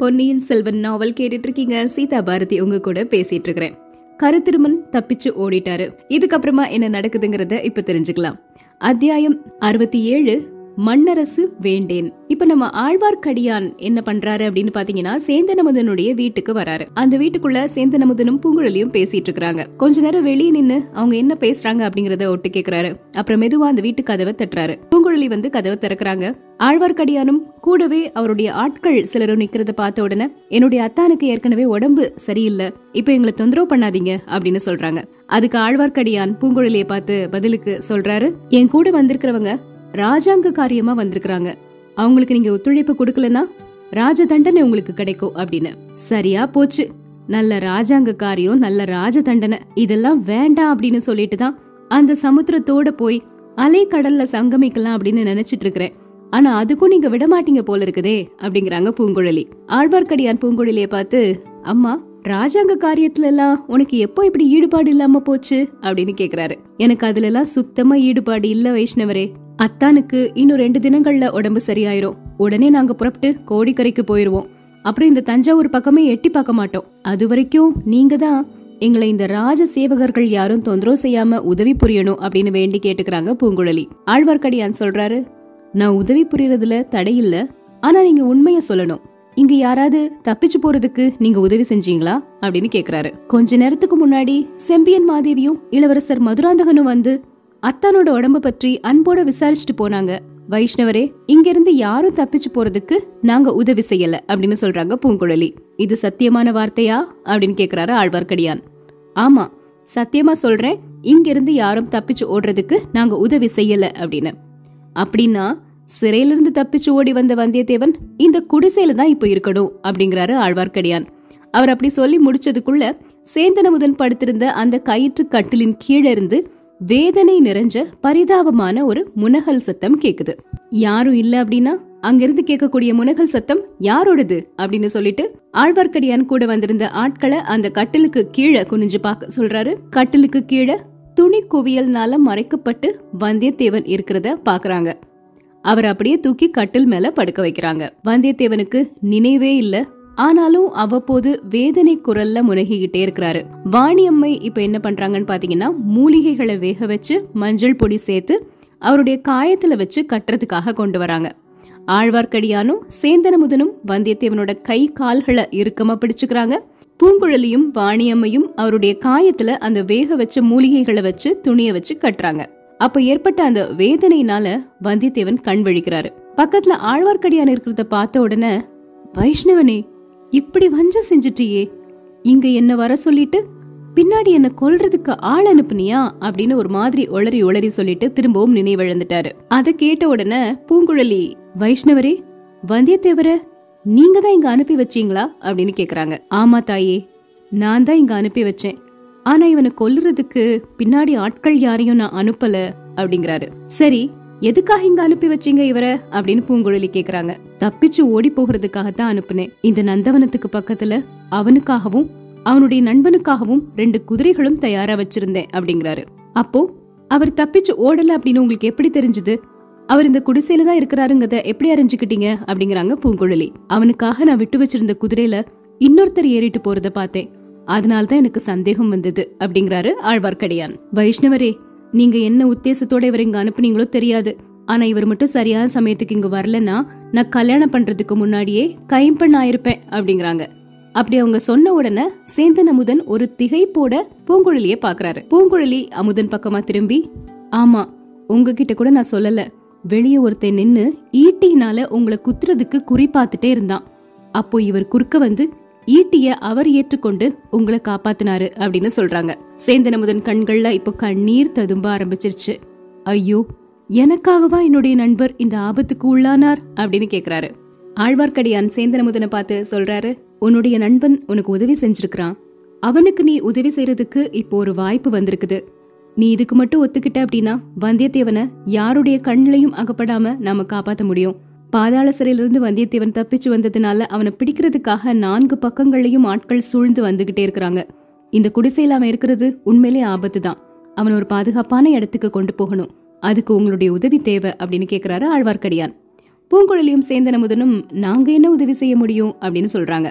பொன்னியின் செல்வன் நாவல் கேட்டுட்டு இருக்கீங்க சீதா பாரதி உங்க கூட பேசிட்டு இருக்கிறேன் கருத்திருமன் தப்பிச்சு ஓடிட்டாரு. இதுக்கப்புறமா என்ன நடக்குதுங்கிறத இப்ப தெரிஞ்சுக்கலாம். அத்தியாயம் அறுபத்தி ஏழு மண்ணரசு வேண்டேன். இப்ப நம்ம ஆழ்வார்க்கடியான் என்ன பண்றாரு அப்படின்னு பாத்தீங்கன்னா சேந்தனமுதனுடைய வீட்டுக்கு வராரு. அந்த வீட்டுக்குள்ள சேந்தனமுதனும் பூங்குழலியும் பேசிட்டு இருக்கிறாங்க. கொஞ்ச நேரம் வெளியே நின்னு அவங்க என்ன பேசுறாங்க அப்படிங்கறத ஒட்டு கேக்குறாரு. அப்புறம் மெதுவா அந்த வீட்டு கதவை தட்டுறாரு. பூங்குழலி வந்து கதவை திறக்கிறாங்க. ஆழ்வார்க்கடியானும் கூடவே அவருடைய ஆட்கள் சிலரும் நிக்கிறத பார்த்த உடனே என்னுடைய அத்தானுக்கு ஏற்கனவே உடம்பு சரியில்லை. இப்ப எங்களை தொந்தரவு பண்ணாதீங்க அப்படின்னு சொல்றாங்க. அதுக்கு ஆழ்வார்க்கடியான் பூங்குழலியை பார்த்து பதிலுக்கு சொல்றாரு என் கூட வந்திருக்கிறவங்க ராஜாங்க காரியமா வந்திருக்கிறாங்க. அவங்களுக்கு நீங்க ஒத்துழைப்பு கொடுக்கலனா ராஜ தண்டனை உங்களுக்கு கிடைக்கும் அப்படின்னு. சரியா போச்சு. நல்ல ராஜாங்க காரியம் நல்ல ராஜ தண்டனை இதெல்லாம் வேண்டாம் அப்படின்னு சொல்லிட்டு தான் அந்த சமுத்திரத்தோட போய் அலை கடல்ல சங்கமிக்கலாம் அப்படின்னு நினைச்சிட்டு இருக்கிறேன். ஆனா அதுக்கும் நீங்க விட மாட்டீங்க போல இருக்குதே அப்படிங்கிறாங்க பூங்குழலி. ஆழ்வார்க்கடியான் பூங்குழலிய பார்த்து அம்மா ராஜாங்க காரியத்துல எல்லாம் உனக்கு எப்போ இப்படி ஈடுபாடு இல்லாம போச்சு? அப்படின்னு கேக்குறாரு. எனக்கு அதுல எல்லாம் சுத்தமா ஈடுபாடு இல்ல வைஷ்ணவரே. அத்தானுக்கு இன்னும் ரெண்டு தினங்கள்ல உடம்பு சரியாயிரும். உடனே நாங்க புறப்பட்டு கோடிக்கரைக்கு போயிருவோம். அப்புறம் இந்த தஞ்சாவூர் பக்கமே எட்டி பார்க்க மாட்டோம். அது வரைக்கும் நீங்க தான் எங்களை இந்த ராஜ சேவகர்கள் யாரும் தொந்தரவு செய்யாம உதவி புரியணும் அப்படின்னு வேண்டி கேட்டுக்கிறாங்க பூங்குழலி. ஆழ்வார்க்கடியான் சொல்றாரு நான் உதவி புரியறதுல தடையில்ல ஆனா நீங்க உண்மைய சொல்லணும். இங்க யாராவது தப்பிச்சு போறதுக்கு நீங்க உதவி செஞ்சீங்களா? அப்படின்னு கேக்குறாரு. கொஞ்ச நேரத்துக்கு முன்னாடி செம்பியன் மாதேவியும் இளவரசர் மதுராந்தகனும் வந்து அத்தானோட உடம்ப பற்றி அன்போட விசாரிச்சுட்டு போனாங்க. வைஷ்ணவரே இங்கிருந்து யாரும் தப்பிச்சு போறதுக்கு நாங்க உதவி செய்யல அப்படின்னு சொல்றாங்க பூங்குழலி. இது சத்தியமான வார்த்தையா? அப்படின்னு கேக்குறாரு ஆழ்வார்க்கடியான். ஆமா சத்தியமா சொல்றேன் இங்கிருந்து யாரும் தப்பிச்சு ஓடுறதுக்கு நாங்க உதவி செய்யல அப்படின்னு. அப்படின்னா சிறையிலிருந்து தப்பிச்சு ஓடி வந்த வந்தியத்தேவன் இந்த குடிசையில தான் இப்ப இருக்கணும் அப்படிங்கிறாரு ஆழ்வார்க்கடியான். அவர் அப்படி சொல்லி முடிச்சதுக்குள்ள சேந்தனமுதன் படுத்திருந்த அந்த கயிற்று கட்டிலின் கீழே இருந்து வேதனை நிறைஞ்ச பரிதாபமான ஒரு முனகல் சத்தம் கேக்குது. யாரும் இல்ல அப்படின்னா அங்கிருந்து கேட்கக்கூடிய முனகல் சத்தம் யாரோடது அப்படின்னு சொல்லிட்டு ஆழ்வார்க்கடியான் கூட வந்திருந்த ஆட்களை அந்த கட்டிலுக்கு கீழே குனிஞ்சு பார்க்க சொல்றாரு. கட்டிலுக்கு கீழே துணி குவியல்னால மறைக்கப்பட்டு வந்தியத்தேவன் இருக்கிறத பாக்குறாங்க. அவர் அப்படியே தூக்கி கட்டில் மேல படுக்க வைக்கிறாங்க. வந்தியத்தேவனுக்கு நினைவே இல்ல. ஆனாலும் அவ்வப்போது வேதனை குரல்ல முனகிக்கிட்டே இருக்கிறாரு. வாணியம்மை இப்ப என்ன பண்றாங்கன்னு பாத்தீங்கன்னா மூலிகைகளை வேக வச்சு மஞ்சள் பொடி சேர்த்து அவருடைய காயத்துல வச்சு கட்டுறதுக்காக கொண்டு வராங்க. ஆழ்வார்க்கடியானும் சேந்தனமுதனும் வந்தியத்தேவனோட கை கால்களை இறுக்கமா பிடிச்சுக்கிறாங்க. பூங்குழலியும் வாணியம்மையும் அவருடைய காயத்துல அந்த வேக வச்ச மூலிகைகளை வச்சு துணிய வச்சு கட்டுறாங்க. அப்ப ஏற்பட்ட அந்த வேதனையினால வந்தியத்தேவன் கண் விழிக்கிறாரு. பக்கத்துல ஆழ்வார்க்கடியான் இருக்கிறத பார்த்த உடனே வைஷ்ணவனே இப்படி வஞ்சம் செஞ்சிட்டியே. இங்க என்ன வர சொல்லிட்டு பின்னாடி என்ன கொல்றதுக்கு ஆள் அனுப்புனியா? அப்படின்னு ஒரு மாதிரி ஒளரி ஒளரி சொல்லிட்டு திரும்பவும் நினைவிழந்துட்டாரு. அதை கேட்ட உடனே பூங்குழலி வைஷ்ணவரே வந்தியத்தேவர நீங்க தான் இங்க அனுப்பி வச்சீங்களா? அப்படின்னு கேக்குறாங்க. ஆமா தாயே நான் தான் இங்க அனுப்பி வச்சேன். ஆனா இவனை கொல்லுறதுக்கு பின்னாடி ஆட்கள் யாரையும் நான் அனுப்பல அப்படிங்கிறாரு. சரி எதுக்காக இங்க அனுப்பி வச்சீங்க இவர? அப்படின்னு பூங்குழலி கேக்குறாங்க. தப்பிச்சு ஓடி போகிறதுக்காகத்தான் அனுப்புனேன். இந்த நந்தவனத்துக்கு பக்கத்துல அவனுக்காகவும் அவனுடைய நண்பனுக்காகவும் ரெண்டு குதிரைகளும் தயாரா வச்சிருந்தேன் அப்படிங்கிறாரு. அப்போ அவர் தப்பிச்சு ஓடல அப்படின்னு உங்களுக்கு எப்படி தெரிஞ்சது? அவர் இந்த குடிசையில தான் இருக்கிறாருங்கத எப்படி அறிஞ்சுக்கிட்டீங்க? அப்படிங்கிறாங்க பூங்குழலி. அவனுக்காக நான் விட்டு வச்சிருந்த குதிரையில இன்னொருத்தர் ஏறிட்டு போறத பார்த்தேன். அதனால தான் எனக்கு சந்தேகம் வந்தது அப்படிங்கிறாரு ஆழ்வார்க்கடியான். வைஷ்ணவரே நீங்க என்ன உத்தேசத்தோட இவர் இங்க அனுப்புனீங்களோ தெரியாது. ஆனா இவர் மட்டும் சரியான சமயத்துக்கு இங்க வரலன்னா நான் கல்யாணம் பண்றதுக்கு முன்னாடியே கைம்பெண் ஆயிருப்பேன் அப்படிங்கிறாங்க. அப்படி அவங்க சொன்ன உடனே சேந்தன் அமுதன் ஒரு திகைப்போட பூங்குழலிய பாக்குறாரு பூங்குழலி அமுதன் பக்கமா திரும்பி ஆமா உங்ககிட்ட கூட நான் சொல்லல. வெளியே ஒருத்தன் நின்னு ஈட்டினால உங்களை குத்துறதுக்கு குறி பார்த்துட்டே இருந்தான். அப்போ இவர் குறுக்க வந்து ஈட்டிய அவர் ஏற்றுக்கொண்டு உங்களை காப்பாத்தினாரு அப்படின்னு சொல்றாங்க. சேந்தனமுதன் கண்கள்ல இப்போ கண்ணீர் ததும்ப ஆரம்பிச்சிருச்சு. ஐயோ எனக்காகவா என்னுடைய நண்பர் இந்த ஆபத்துக்கு உள்ளானார் அப்படின்னு கேக்குறாரு. ஆழ்வார்க்கடியான் சேந்தனமுதனை பார்த்து சொல்றாரு உன்னுடைய நண்பன் உனக்கு உதவி செஞ்சிருக்கிறான். அவனுக்கு நீ உதவி செய்யறதுக்கு இப்போ ஒரு வாய்ப்பு வந்திருக்குது. நீ இதுக்கு மட்டும் ஒத்துக்கிட்ட அப்படின்னா வந்தியத்தேவனை யாருடைய கண்ணிலையும் அகப்படாம நாம காப்பாத்த முடியும். பாதாள சிறையிலிருந்து வந்தியத்தேவன் தப்பிச்சு வந்ததுனால அவனை பிடிக்கிறதுக்காக நான்கு பக்கங்களையும் ஆட்கள் சூழ்ந்து வந்துகிட்டே இருக்கிறாங்க. இந்த குடிசையில் அவன் இருக்கிறது உண்மையிலே ஆபத்து தான் அவன் ஒரு பாதுகாப்பான இடத்துக்கு கொண்டு போகணும். அதுக்கு உங்களுடைய உதவி தேவை அப்படின்னு கேக்குறாரு ஆழ்வார்க்கடியான். பூங்குழலியும் சேந்தனமுதனும் நாங்க என்ன உதவி செய்ய முடியும்? அப்படின்னு சொல்றாங்க.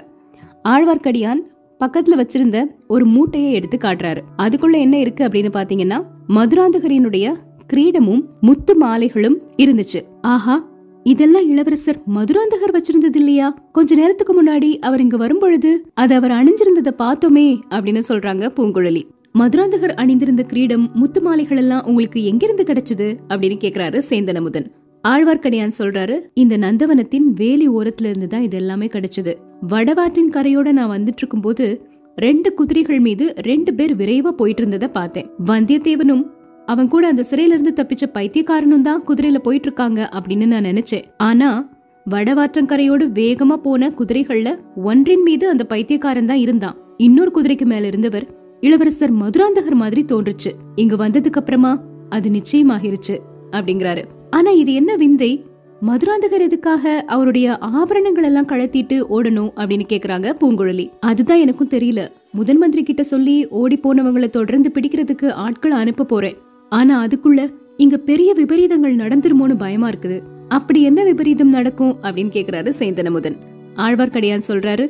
ஆழ்வார்க்கடியான் பக்கத்துல வச்சிருந்த ஒரு மூட்டையை எடுத்து காட்டுறாரு. அதுக்குள்ள என்ன இருக்கு? அப்படின்னு பாத்தீங்கன்னா மதுராந்தகரினுடைய கிரீடமும் முத்து மாலைகளும் இருந்துச்சு. ஆஹா இதெல்லாம் இளவரசர் மதுராந்தகர் வச்சிருந்தது இல்லையா கொஞ்ச நேரத்துக்கு முன்னாடி அவர் இங்க வரும்பொழுது அது அவர் அணிஞ்சிருந்ததை பார்த்தோமே அப்படின்னு சொல்றாங்க பூங்குழலி. மதுராந்தகர் அணிந்திருந்த கிரீடம் முத்து மாலைகள் எல்லாம் உங்களுக்கு எங்கிருந்து கிடைச்சது? அப்படின்னு கேக்குறாரு சேந்தனமுதன். ஆழ்வார்க்கடியான் சொல்றாரு இந்த நந்தவனத்தின் வேலி ஓரத்துல இருந்து தான் இது எல்லாமே கிடைச்சது. வடவாற்றின் கரையோட நான் வந்துட்டு இருக்கும்போது ரெண்டு குதிரைகள் மீது ரெண்டு பேர் விரைவா போயிட்டு இருந்ததை பார்த்தேன். வந்தியத்தேவனும் அவன் கூட அந்த சிறையில இருந்து தப்பிச்ச பைத்தியக்காரனும் தான் குதிரையில போயிட்டு இருக்காங்க அப்படின்னு நான் நினைச்சேன். ஆனா வடவாற்றங்கரையோடு வேகமா போன குதிரைகள்ல ஒன்றின் மீது அந்த பைத்தியக்காரன் தான் இருந்தான். இன்னொரு குதிரைக்கு மேல இருந்தவர் இளவரசர் மதுராந்தகர் மாதிரி தோன்றுச்சு. இங்க வந்ததுக்கு அப்புறமா அது நிச்சயமாகிருச்சு அப்படிங்கிறாரு. ஆனா இது என்ன விந்தை? மதுராந்தகர் எதுக்காக அவருடைய ஆபரணங்கள் எல்லாம் கழத்திட்டு ஓடணும் அப்படின்னு கேக்குறாங்க பூங்குழலி. அதுதான் எனக்கும் தெரியல. முதன் மந்திரி கிட்ட சொல்லி ஓடி போனவங்களை தொடர்ந்து பிடிக்கிறதுக்கு ஆட்கள் அனுப்ப போறேன். ஆனா அதுக்குள்ள இங்க பெரிய விபரீதங்கள் நடந்துருமோன்னு பயமா இருக்குது. அப்படி என்ன விபரீதம் நடக்கும் அப்படின்னு கேக்குறாரு சேந்தனமுதன். ஆழ்வார்க்கடியான் சொல்றாரு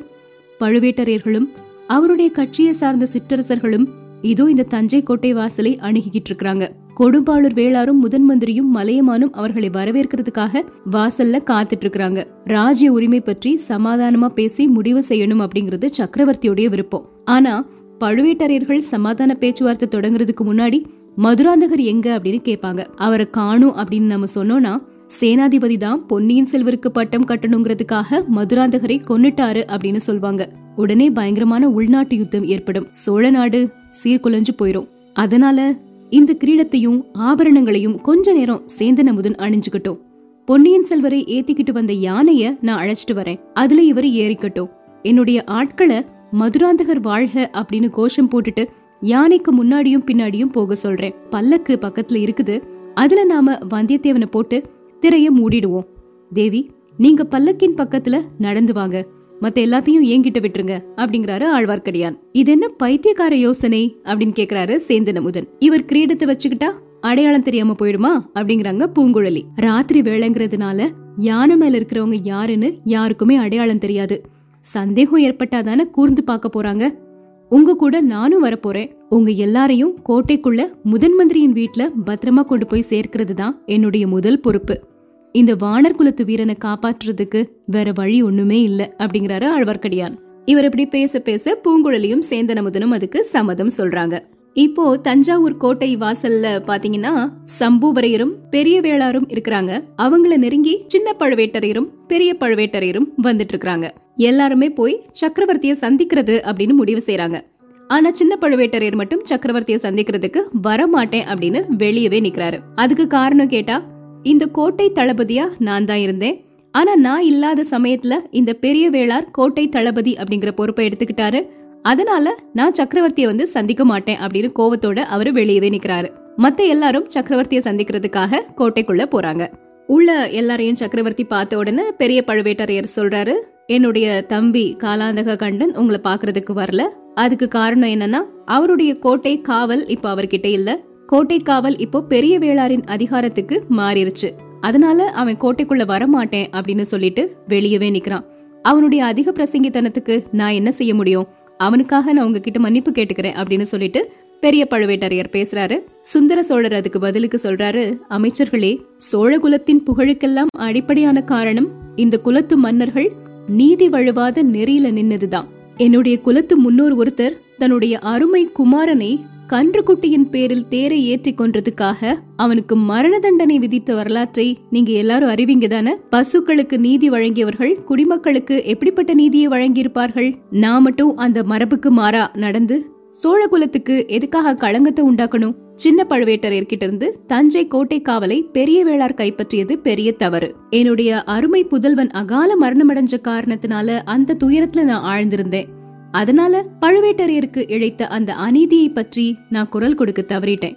பழுவேட்டரையர்களும் அவருடைய கட்சியை சார்ந்த சிற்றரசர்களும் இதோ இந்த தஞ்சை கோட்டை வாசலை அணுகிக்கிட்டு இருக்காங்க கொடும்பாளூர் வேளாரும் முதன் மந்திரியும் மலையமானும் அவர்களை வரவேற்கிறதுக்காக வாசல்ல காத்துட்டு இருக்காங்க ராஜ்ய உரிமை பற்றி சமாதானமா பேசி முடிவு செய்யணும் அப்படிங்கறது சக்கரவர்த்தியுடைய விருப்பம். ஆனா பழுவேட்டரையர்கள் சமாதான பேச்சுவார்த்தை தொடங்குறதுக்கு முன்னாடி மதுராந்தகர் எங்க அப்படின்னு கேட்பாங்க. அவரை காணும் அப்படின்னு நம்ம சொன்னோம்னா சேனாதிபதி தான் பொன்னியின் செல்வருக்கு பட்டம் கட்டணுங்கிறதுக்காக மதுராந்தகரை கொன்னுட்டாரு அப்படின்னு சொல்வாங்க. உடனே பயங்கரமான உள்நாட்டு யுத்தம் ஏற்படும். சோழ நாடு சீர்குலைஞ்சு போயிரும். அதனால இந்த கிரீடத்தையும் ஆபரணங்களையும் கொஞ்ச நேரம் சேந்தன் அமுதன் அணிஞ்சுக்கிட்டோம். பொன்னியின் செல்வரை ஏத்திக்கிட்டு வந்த யானைய நான் அழைச்சிட்டு வரேன். அதுல இவர் ஏறிக்கட்டும். என்னுடைய ஆட்களை மதுராந்தகர் வாழ்க அப்படின்னு கோஷம் போட்டுட்டு யானைக்கு முன்னாடியும் பின்னாடியும் போக சொல்றேன். பல்லக்கு பக்கத்துல இருக்குது. அதுல நாம வந்தியத்தேவனை போட்டு திரைய மூடிடுவோம். தேவி நீங்க பல்லக்கின் பக்கத்துல நடந்து வாங்க. மத்த எல்லாத்தையும் ஏங்கிட்ட விட்டுருங்க அப்படிங்கிறாரு ஆழ்வார்க்கடியான். இது என்ன பைத்தியக்கார யோசனை? அப்படின்னு கேக்குறாரு சேந்தனமுதன். இவர் கிரீடத்தை வச்சுக்கிட்டா அடையாளம் தெரியாம போயிடுமா? அப்படிங்கிறாங்க பூங்குழலி. ராத்திரி வேலைங்கிறதுனால யானை மேல இருக்கிறவங்க யாருன்னு யாருக்குமே அடையாளம் தெரியாது. சந்தேகம் ஏற்பட்டாதானே கூர்ந்து பார்க்க போறாங்க? உங்க கூட நானும் வரப்போறேன். உங்க எல்லாரையும் கோட்டைக்குள்ள முதன் மந்திரியின் வீட்ல பத்திரமா கொண்டு போய் சேர்க்கிறது தான் என்னுடைய முதல் பொறுப்பு. இந்த வானர் குலத்து வீரனை காப்பாற்றுறதுக்கு வேற வழி ஒண்ணுமே இல்ல அப்படிங்கிறாரு ஆழ்வார்க்கடியான். இவர் இப்படி பேச பேச பூங்குழலியும் சேந்தனமுதனும் அதுக்கு சம்மதம் சொல்றாங்க. இப்போ தஞ்சாவூர் கோட்டை வாசல்ல பாத்தீங்கன்னா சம்புவரையரும் பெரிய வேளாரும் இருக்கிறாங்க. அவங்கள நெருங்கி சின்ன பழுவேட்டரையரும் பெரிய பழுவேட்டரையரும் வந்துட்டு இருக்கிறாங்க எல்லாருமே போய் சக்கரவர்த்திய சந்திக்கிறது அப்படின்னு முடிவு செய்யறாங்க ஆனா சின்ன பழுவேட்டரையர் மட்டும் சக்கரவர்த்திய சந்திக்கிறதுக்கு வரமாட்டேன் அப்படின்னு வெளியவே நிக்கிறாரு. அதுக்கு காரணம் கேட்டா இந்த கோட்டை தளபதியா நான் தான் இருந்தேன். ஆனா நான் இல்லாத சமயத்துல இந்த பெரிய வேளார் கோட்டை தளபதி அப்படிங்கிற பொறுப்பை எடுத்துக்கிட்டாரு. அதனால நான் சக்கரவர்த்திய வந்து சந்திக்க மாட்டேன் அப்படின்னு கோவத்தோட அவரு வெளியவே நிக்கிறாரு. மத்த எல்லாரும் சக்கரவர்த்திய சந்திக்கிறதுக்காக கோட்டைக்குள்ள போறாங்க. உள்ள எல்லாரையும் சக்கரவர்த்தி பார்த்த உடனே பெரிய பழுவேட்டரையர் சொல்றாரு என்னுடைய தம்பி காலாந்தக கண்டன் உங்களை பாக்குறதுக்கு வரல. அதுக்கு காரணம் என்னன்னா அவருடைய கோட்டை காவல் இப்ப அவர்கிட்ட இல்ல. கோட்டை காவல் இப்போ பெரிய வேளாரின் அதிகாரத்துக்கு மாறிடுச்சு அதனால அவன் கோட்டைக்குள்ள வரமாட்டேன் அப்படின்னு சொல்லிட்டு வெளியவே நிக்கிறான். அவனுடைய அதிக பிரசங்கித்தனத்துக்கு நான் என்ன செய்ய முடியும்? அவனுக்காக நான் உங்ககிட்ட மன்னிப்பு கேட்டுக்கிறேன் அப்படின்னு சொல்லிட்டு பெரிய பழுவேட்டரையர் பேசுறாரு. சுந்தர சோழர் அதுக்கு பதிலுக்கு சொல்றாரு அமைச்சர்களே சோழ குலத்தின் புகழுக்கெல்லாம் அடிப்படையான காரணம் இந்த குலத்து மன்னர்கள் நீதி வழுவாத நெறியில நின்னதுதான். என்னுடைய குலத்து முன்னோர் ஒருத்தர் தன்னுடைய அருமை குமாரனை கன்றுக்குட்டியின் பேரில் தேரை ஏற்றி கொன்றதுக்காக அவனுக்கு மரண தண்டனை விதித்த வரலாற்றை நீங்க எல்லாரும் அறிவிங்க தானே? பசுக்களுக்கு நீதி வழங்கியவர்கள் குடிமக்களுக்கு எப்படிப்பட்ட நீதியை வழங்கியிருப்பார்கள்? நான் மட்டும் அந்த மரபுக்கு மாறா நடந்து சோழ குலத்துக்கு எதுக்காக களங்கத்தை உண்டாக்கணும்? சின்ன பழுவேட்டரையர்கிட்ட இருந்து தஞ்சை கோட்டை காவலை பெரிய வேளார் கைப்பற்றியது பெரிய தவறு. என்னுடைய அருமை புதல்வன் அகால மரணமடைஞ்ச காரணத்தினால அந்த துயரத்துல நான் ஆழ்ந்திருந்தேன். அதனால பழுவேட்டரையருக்கு இழைத்த அந்த அநீதியை பற்றி நான் குரல் கொடுக்க தவறிட்டேன்.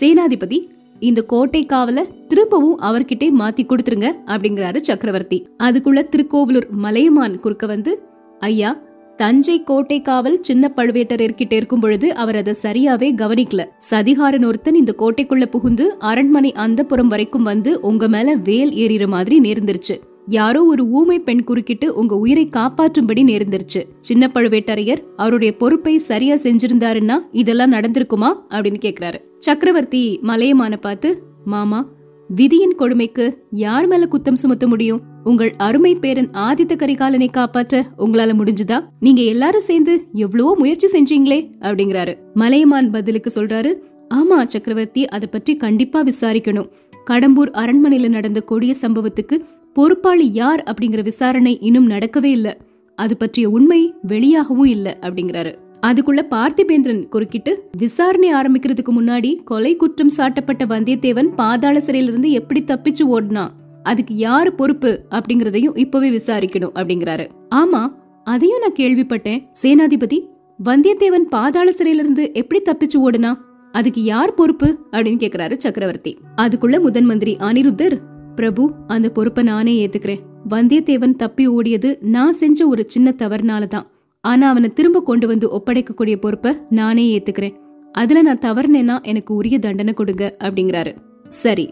சேனாதிபதி இந்த கோட்டை காவல திரும்பவும் அவர்கிட்டே மாத்தி கொடுத்துருங்க அப்படிங்கிறாரு சக்கரவர்த்தி. அதுக்குள்ள திருக்கோவிலூர் மலையமான் குறுக்க வந்து ஐயா தஞ்சை கோட்டை காவல் சின்ன பழுவேட்டரையர்கிட்ட இருக்கும் பொழுது அவர் அதை சரியாவே கவனிக்கல. சதிகாரன் ஒருத்தன் இந்த கோட்டைக்குள்ள புகுந்து அரண்மனை அந்த புறம் வரைக்கும் வந்து உங்க மேல வேல் ஏறிற மாதிரி நேர்ந்துருச்சு. யாரோ ஒரு ஊமை பெண் குறுக்கிட்டு உங்க உயிரை காப்பாற்றும்படி நேர்ந்துருச்சு. சின்ன பழுவேட்டரையர் அவருடைய பொறுப்பை சரியா செஞ்சிருந்தாருன்னா இதெல்லாம் நடந்திருக்குமா? அப்படின்னு கேக்குறாரு. சக்கரவர்த்தி மலையமான பார்த்து மாமா விதியின் கொடுமைக்கு யார் மேல குத்தம் சுமத்த முடியும்? உங்கள் அருமை பேரன் ஆதித்த கரிகாலனை காப்பாற்ற உங்களால முடிஞ்சுதா? நீங்க எல்லாரும் சேர்ந்து எவ்வளவோ முயற்சி செஞ்சீங்களே அப்படிங்கிறாரு. மலையமான் பதிலுக்கு சொல்றாரு ஆமா சக்கரவர்த்தி அதை பற்றி கண்டிப்பா விசாரிக்கணும். கடம்பூர் அரண்மனையில நடந்த கொடிய சம்பவத்துக்கு பொறுப்பாளி யார் அப்படிங்கிற விசாரணை இன்னும் நடக்கவே இல்ல. அது பற்றிய உண்மை வெளியாகவும் இல்ல அப்படிங்கிறாரு. அதுக்குள்ள பார்த்திபேந்திரன் குறுக்கிட்டு விசாரணை ஆரம்பிக்கிறதுக்கு முன்னாடி கொலை குற்றம் சாட்டப்பட்ட வந்தியத்தேவன் பாதாள சிறையிலிருந்து எப்படி தப்பிச்சு ஓடினா அதுக்கு யாரு பொறுப்பு அப்படிங்கறதையும் இப்பவே விசாரிக்கணும் அப்படிங்கிறாரு. ஆமா அதையும் நான் கேள்விப்பட்டேன். சேனாதிபதி வந்தியத்தேவன் பாதாள சிறையிலிருந்து எப்படி தப்பிச்சு ஓடுனா அதுக்கு யார் பொறுப்பு அப்படின்னு கேக்குறாரு சக்கரவர்த்தி. அதுக்குள்ள முதன் மந்திரி அனிருத்தர் பிரபு அந்த பொறுப்பை நானே ஏத்துக்கிறேன். வந்தியத்தேவன் தப்பி ஓடியது நான் செஞ்ச ஒரு சின்ன தவறுனால தான் ஆனா அவனை திரும்ப கொண்டு வந்து ஒப்படைக்கக்கூடிய பொறுப்பை நானே ஏத்துக்கிறேன். அதுல நான் தவறுனேன்னா எனக்கு உரிய தண்டனை கொடுங்க அப்படிங்கிறாரு. சரி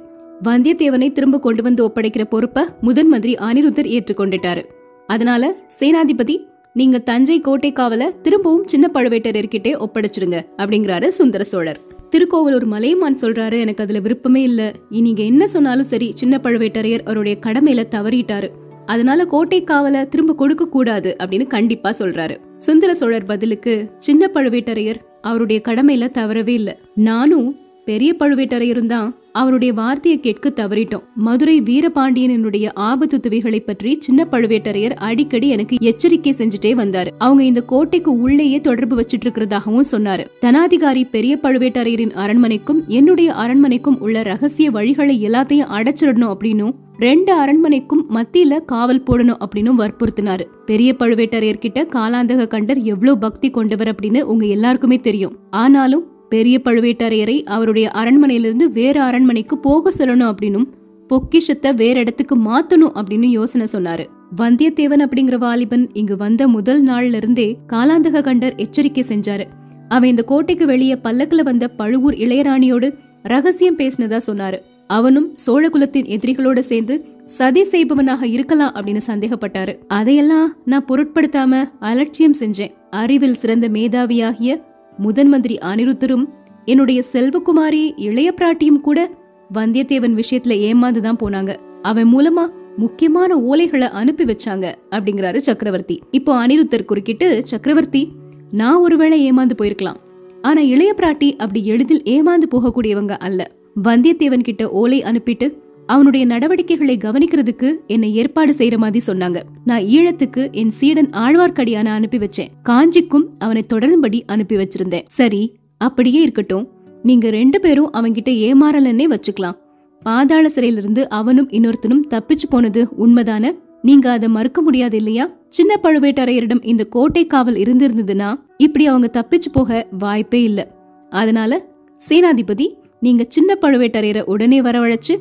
வந்தியத்தேவனை திரும்ப கொண்டு வந்து ஒப்படைக்கிற பொறுப்பை முதன் மந்திரி அனிருத்தர் ஏற்றுக்கொண்டுட்டாரு. அதனால சேனாதிபதி நீங்க தஞ்சை கோட்டை காவல திரும்பவும் சின்ன பழுவேட்டரர்கிட்டே ஒப்படைச்சிருங்க அப்படிங்கிறாரு சுந்தர சோழர். திருக்கோவலூர் மலையமான் சொல்றாரு எனக்கு அதுல விருப்பமே இல்ல. நீங்க என்ன சொன்னாலும் சரி சின்ன பழுவேட்டரையர் அவருடைய கடமையில தவறிட்டாரு. அதனால கோட்டை காவல திரும்ப கொடுக்க கூடாது அப்படின்னு கண்டிப்பா சொல்றாரு. சுந்தர சோழர் பதிலுக்கு சின்ன பழுவேட்டரையர் அவருடைய கடமையில தவறவே இல்ல. நானும் பெரிய பழுவேட்டரையரும் தான் அவருடைய வார்த்தையை கேட்க தவறிட்டோம். மதுரை வீரபாண்டியனுடைய ஆபத்து துவிகளை பற்றி சின்ன பழுவேட்டரையர் அடிக்கடி எனக்கு எச்சரிக்கை செஞ்சுட்டே வந்தாரு. அவங்க இந்த கோட்டைக்கு உள்ளேயே தொடர்பு வச்சிட்டு இருக்கிறதாகவும் சொன்னாரு. தனாதிகாரி பெரிய பழுவேட்டரையரின் அரண்மனைக்கும் என்னுடைய அரண்மனைக்கும் உள்ள ரகசிய வழிகளை எல்லாத்தையும் அடைச்சிடணும் அப்படின்னும் ரெண்டு அரண்மனைக்கும் மத்தியில காவல் போடணும் அப்படின்னு வற்புறுத்தினாரு. பெரிய பழுவேட்டரையர் கிட்ட காலாந்தக கண்டர் எவ்வளவு பக்தி கொண்டவர் அப்படின்னு உங்க எல்லாருக்குமே தெரியும். ஆனாலும் பெரிய பழுவேட்டரையரை அவருடைய அரண்மனையிலிருந்து வேற அரண்மனைக்கு போக சொல்லணும் அப்படின்னும் பொக்கிஷத்தை வேற இடத்துக்கு மாத்தணும் அப்படின்னு யோசனை சொன்னாரு. வந்தியத்தேவன் அப்படிங்கிற வாலிபன் இங்கு வந்த முதல் நாள்ல இருந்தே காலாந்தக கண்டர் எச்சரிக்கை செஞ்சாரு. அவன் இந்த கோட்டைக்கு வெளியே பல்லக்குல வந்த பழுவூர் இளையராணியோடு ரகசியம் பேசினதா சொன்னாரு. அவனும் சோழகுலத்தின் எதிரிகளோட சேர்ந்து சதி செய்பவனாக இருக்கலாம் அப்படின்னு சந்தேகப்பட்டாரு. அதையெல்லாம் நான் பொருட்படுத்தாம அலட்சியம் செஞ்சேன். அறிவில் சிறந்த மேதாவியாகிய முதன் மந்திரி அனிருத்தரும் என்னுடைய செல்வகுமாரி இளைய பிராட்டியும் கூட வந்தியத்தேவன் விஷயத்துல ஏமாந்துதான் போனாங்க. அவன் மூலமா முக்கியமான ஓலைகளை அனுப்பி வச்சாங்க அப்படிங்கிறாரு சக்கரவர்த்தி. இப்போ அனிருத்தர் குறுக்கிட்டு சக்கரவர்த்தி நான் ஒருவேளை ஏமாந்து போயிருக்கலாம். ஆனா இளைய பிராட்டி அப்படி எளிதில் ஏமாந்து போகக்கூடியவங்க அல்ல. வந்தியத்தேவன் கிட்ட ஓலை அனுப்பிட்டு அவனுடைய நடவடிக்கைகளை கவனிக்கிறதுக்கு என்னை ஏற்பாடு செய்யற மாதிரி சொன்னாங்க. நான் ஈழத்துக்கு என் சீடன் ஆழ்வார்க்கடியான அனுப்பி வச்சேன். காஞ்சிக்கும் அவனை தொடரும்படி அனுப்பி வச்சிருந்தேன். சரி அப்படியே இருக்கட்டும். நீங்க ரெண்டு பேரும் அவன்கிட்ட ஏமாறலன்னே வச்சுக்கலாம். பாதாள சிறையிலிருந்து அவனும் இன்னொருத்தனும் தப்பிச்சு போனது உண்மைதான? நீங்க அதை மறுக்க முடியாது இல்லையா? சின்ன பழுவேட்டரையரிடம் இந்த கோட்டை காவல் இருந்திருந்ததுன்னா இப்படி அவங்க தப்பிச்சு போக வாய்ப்பே இல்ல. அதனால சேனாதிபதி நீங்க சின்ன பழுவேட்டரையரை உடனே வரவழைச்சு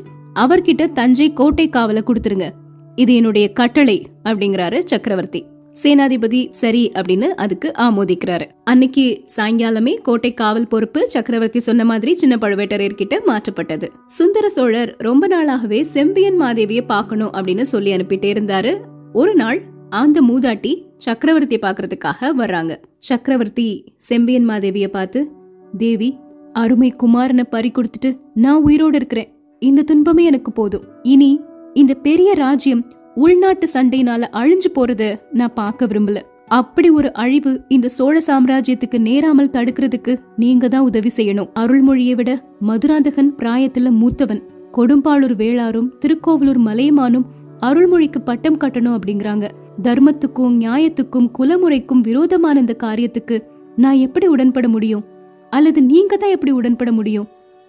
அவர்கிட்ட தஞ்சை கோட்டை காவலை கொடுத்துருங்க. இது என்னுடைய கட்டளை அப்படிங்கிறாரு சக்கரவர்த்தி. சேனாதிபதி சரி அப்படின்னு அதுக்கு ஆமோதிக்கிறாரு. அன்னைக்கு சாயங்காலமே கோட்டை காவல் பொறுப்பு சக்கரவர்த்தி சொன்ன மாதிரி சின்ன பழுவேட்டரையர் கிட்ட மாற்றப்பட்டது. சுந்தர சோழர் ரொம்ப நாளாகவே செம்பியன் மாதேவிய பாக்கணும் அப்படின்னு சொல்லி அனுப்பிட்டே இருந்தாரு. ஒரு நாள் அந்த மூதாட்டி சக்கரவர்த்தி பாக்குறதுக்காக வர்றாங்க. சக்கரவர்த்தி செம்பியன் மாதேவிய பார்த்து தேவி அருமை குமாரனை பறி கொடுத்துட்டு நான் உயிரோடு இருக்கிறேன். இந்த துன்பமே எனக்கு போதும். இனி இந்த பெரிய ராஜ்யம் உள்நாட்டு சண்டையினால அழிஞ்சு போறத நான் பார்க்க விரும்பல. அப்படி ஒரு அழிவு இந்த சோழ சாம்ராஜ்யத்துக்கு நேராமல் தடுக்கிறதுக்கு நீங்க தான் உதவி செய்யணும். அருள்மொழியை விட மதுராந்தகன் பிராயத்துல மூத்தவன். கொடும்பாளூர் வேளாரும் திருக்கோவலூர் மலையமானும் அருள்மொழிக்கு பட்டம் கட்டணும் அப்படிங்கிறாங்க. தர்மத்துக்கும் நியாயத்துக்கும் குலமுறைக்கும் விரோதமான இந்த காரியத்துக்கு நான் எப்படி உடன்பட முடியும்? அல்லது நீங்க தான் எப்படி உடன்பட முடியும்?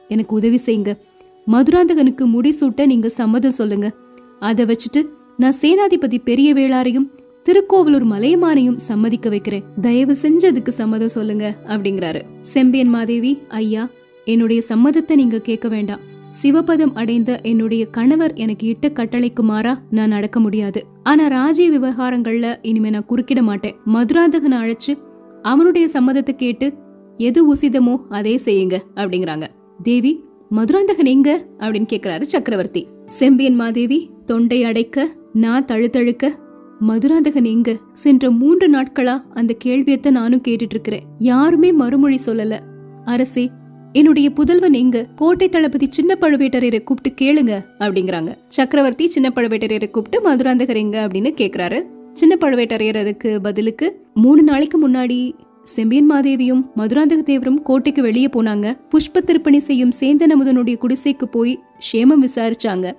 எனக்கு உதவி செய்யுங்க. மதுராந்தகனுக்கு முடிசூட்ட நீங்க சம்மதம் சொல்லுங்க. அதை வச்சுட்டு நான் சேனாதிபதி பெரிய வேளாரையும் திருக்கோவலூர் மலையமானையும் சம்மதிக்க வைக்கிறேன். தயவு செஞ்சு அதுக்கு சம்மதம் சொல்லுங்க அப்படிங்கிறாரு. செம்பியன் மாதேவி ஐயா என்னுடைய சம்மதத்தை நீங்க கேட்க வேண்டாம். சிவபதம் அடைந்த என்னுடைய கணவர் எனக்கு இட்ட கட்டளைக்கு மாறா நான் நடக்க முடியாது. ஆனா ராஜ்ய விவகாரங்கள்ல இனிமே நான் குறுக்கிட மாட்டேன். மதுராந்தகனை அழைச்சு அவனுடைய சம்மதத்தை கேட்டு எது உசிதமோ அதே செய்யுங்க அப்படிங்கிறாங்க. தேவி மதுராந்தகன் எங்க? அப்படின்னு கேக்குறாரு சக்கரவர்த்தி. செம்பியன் மாதேவி தொண்டை அடைக்க நான் தழுத்தழுக்க மதுராந்தகன் எங்க? சென்ற மூன்று நாட்களா அந்த கேள்வியத்தை நானும் கேட்டுட்டு இருக்கிறேன் யாருமே மறுமொழி சொல்லல. அரசே என்னுடைய புதல்வன் எங்க? கோட்டை தளபதி சின்ன பழுவேட்டரையரை கூப்பிட்டு கேளுங்க அப்படிங்கிறாங்க. சக்கரவர்த்தி சின்ன பழுவேட்டரையரை கூப்பிட்டு மதுராந்தகர் எங்க? அப்படின்னு கேக்குறாரு. சின்ன பழுவேட்டரையர் அதுக்கு பதிலுக்கு மூணு நாளைக்கு முன்னாடி செம்பியன் மாதேவியும் மதுராந்தக தேவரும் கோட்டைக்கு வெளியே போனாங்க. புஷ்ப திருப்பணி செய்யும் சேந்தன் அமுதனுடைய குடிசைக்கு போய் சேமம் விசாரிச்சாங்க.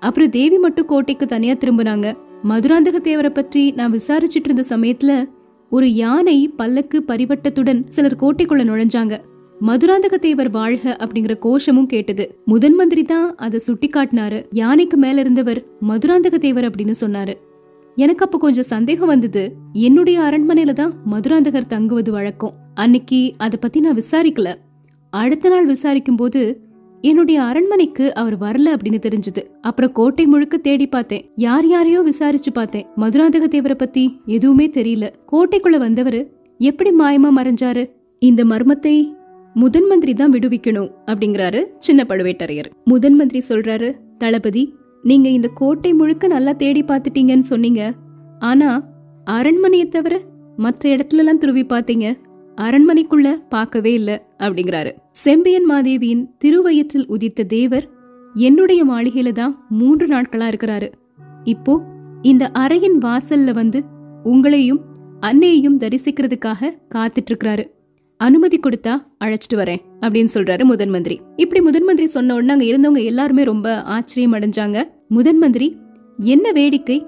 அப்புறம் தேவி மட்டும் கோட்டைக்கு தனியா திரும்பினாங்க. மதுராந்தக தேவரை பற்றி நான் விசாரிச்சிட்டு இருந்த சமயத்துல ஒரு யானை பல்லக்கு பரிவட்டத்துடன் சிலர் கோட்டைக்குள்ள நுழைஞ்சாங்க. மதுராந்தக தேவர் வாழ்க அப்படிங்கிற கோஷமும் கேட்டது. முதன் மந்திரி தான் அதை சுட்டி காட்டினாரு யானைக்கு மேல இருந்தவர் மதுராந்தக தேவர் அப்படின்னு சொன்னாரு. எனக்கு அப்ப கொஞ்சம் சந்தேகம் வந்தது. என்னுடைய அரண்மனையில தான் மதுராந்தகர் தங்குவது வழக்கம். அன்னைக்கு அத பத்தி நான் விசாரிக்கல. அடுத்த நாள் விசாரிக்கும் போது என்னுடைய அரண்மனைக்கு அவர் வரல அப்படின்னு தெரிஞ்சது. அப்புறம் கோட்டை முழுக்க தேடி பார்த்தேன். யார் யாரையோ விசாரிச்சு பார்த்தேன். மதுராந்தக தேவரை பத்தி எதுவுமே தெரியல. கோட்டைக்குள்ள வந்தவர் எப்படி மாயமா மறைஞ்சாரு? இந்த மர்மத்தை முதன் மந்திரி தான் விடுவிக்கணும் அப்படிங்கிறாரு சின்ன பழுவேட்டரையர். முதன் மந்திரி சொல்றாரு தளபதி நீங்க இந்த கோட்டை முழுக்க நல்லா தேடி பார்த்துட்டீங்கன்னு சொன்னீங்க. ஆனா அரண்மனையை தவிர மற்ற இடத்துல எல்லாம் துருவி பார்த்தீங்க. அரண்மனைக்குள்ள பார்க்கவே இல்ல அப்படிங்கிறாரு. செம்பியன் மாதேவியின் திருவயிற்றில் உதித்த தேவர் என்னுடைய மாளிகையில தான் மூன்று நாட்களா இருக்கிறாரு. இப்போ இந்த அறையின் வாசல்ல வந்து உங்களையும் அன்னையையும் தரிசிக்கிறதுக்காக காத்துட்டு இருக்கிறாரு அனுமதி கொடுத்தா அழைச்சிட்டு வரேன் அப்படின்னு சொல்றாரு முதன் மந்திரி. இப்படி முதன் மந்திரி சொன்ன உடனே அங்க இருந்தவங்க எல்லாருமே ரொம்ப ஆச்சரியம் அடைஞ்சாங்க முதன் மந்திரி என்ன வேடிக்கை?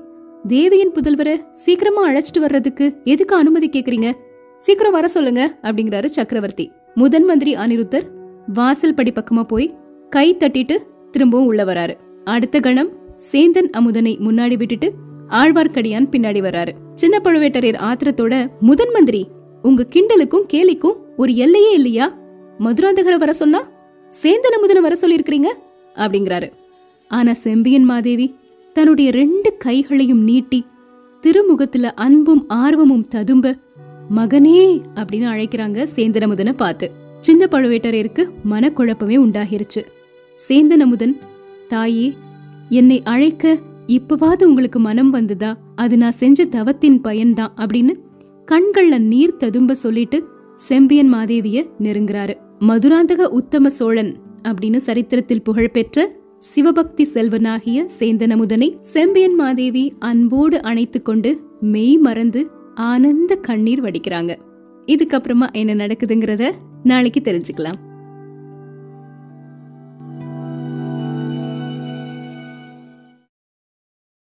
தேவியின் புதல்வரை சீக்கிரமா அழைச்சிட்டு வர்றதுக்கு எதுக்கு அனுமதி கேக்குறீங்க? சீக்கிரம் வர சொல்லுங்க அப்படிங்கிறாரு சக்கரவர்த்தி. முதன் மந்திரி அனிருத்தர் வாசல் படி பக்கமா போய் கை தட்டிட்டு திரும்பவும் உள்ள வராரு. அடுத்த கணம் சேந்தன் அமுதனை முன்னாடி விட்டுட்டு ஆழ்வார்க்கடியான் பின்னாடி வராரு. சின்ன பழுவேட்டரையர் ஆத்திரத்தோட முதன் மந்திரி உங்க கிண்டலுக்கும் கேலிக்கும் ஒரு எல்லையே இல்லையா? மதுராந்தகரை வர சொன்னா சேந்தன் அமுதனை வர சொல்லியிருக்கிறீங்க? அப்படிங்கிறாரு. ஆனா செம்பியன் மாதேவி தன்னுடைய ரெண்டு கைகளையும் நீட்டி திருமுகத்துல அன்பும் ஆர்வமும் ததும்ப மகனே அப்படின்னு அழைக்கிறாங்க சேந்தனமுதனை பார்த்து. சின்ன பழுவேட்டரையருக்கு மனக்குழப்பமே உண்டாகிருச்சு. சேந்தனமுதன் தாயே என்னை அழைக்க இப்பவாவது உங்களுக்கு மனம் வந்ததா? அது நான் செஞ்ச தவத்தின் பயன்தான் அப்படின்னு கண்கள்ல நீர் ததும்ப சொல்லிட்டு செம்பியன் மாதேவிய நெருங்குறாரு. மதுராந்தக உத்தம சோழன் அப்படின்னு சரித்திரத்தில் புகழ்பெற்ற சிவபக்தி செல்வனாகிய சேந்தனமுதனை செம்பியன் மாதேவி அன்போடு அணைத்து கொண்டு மெய் மறந்து ஆனந்த கண்ணீர் வடிக்கிறாங்க. இதுக்கப்புறமா என்ன நடக்குதுங்கிறத நாளைக்கு தெரிஞ்சுக்கலாம்.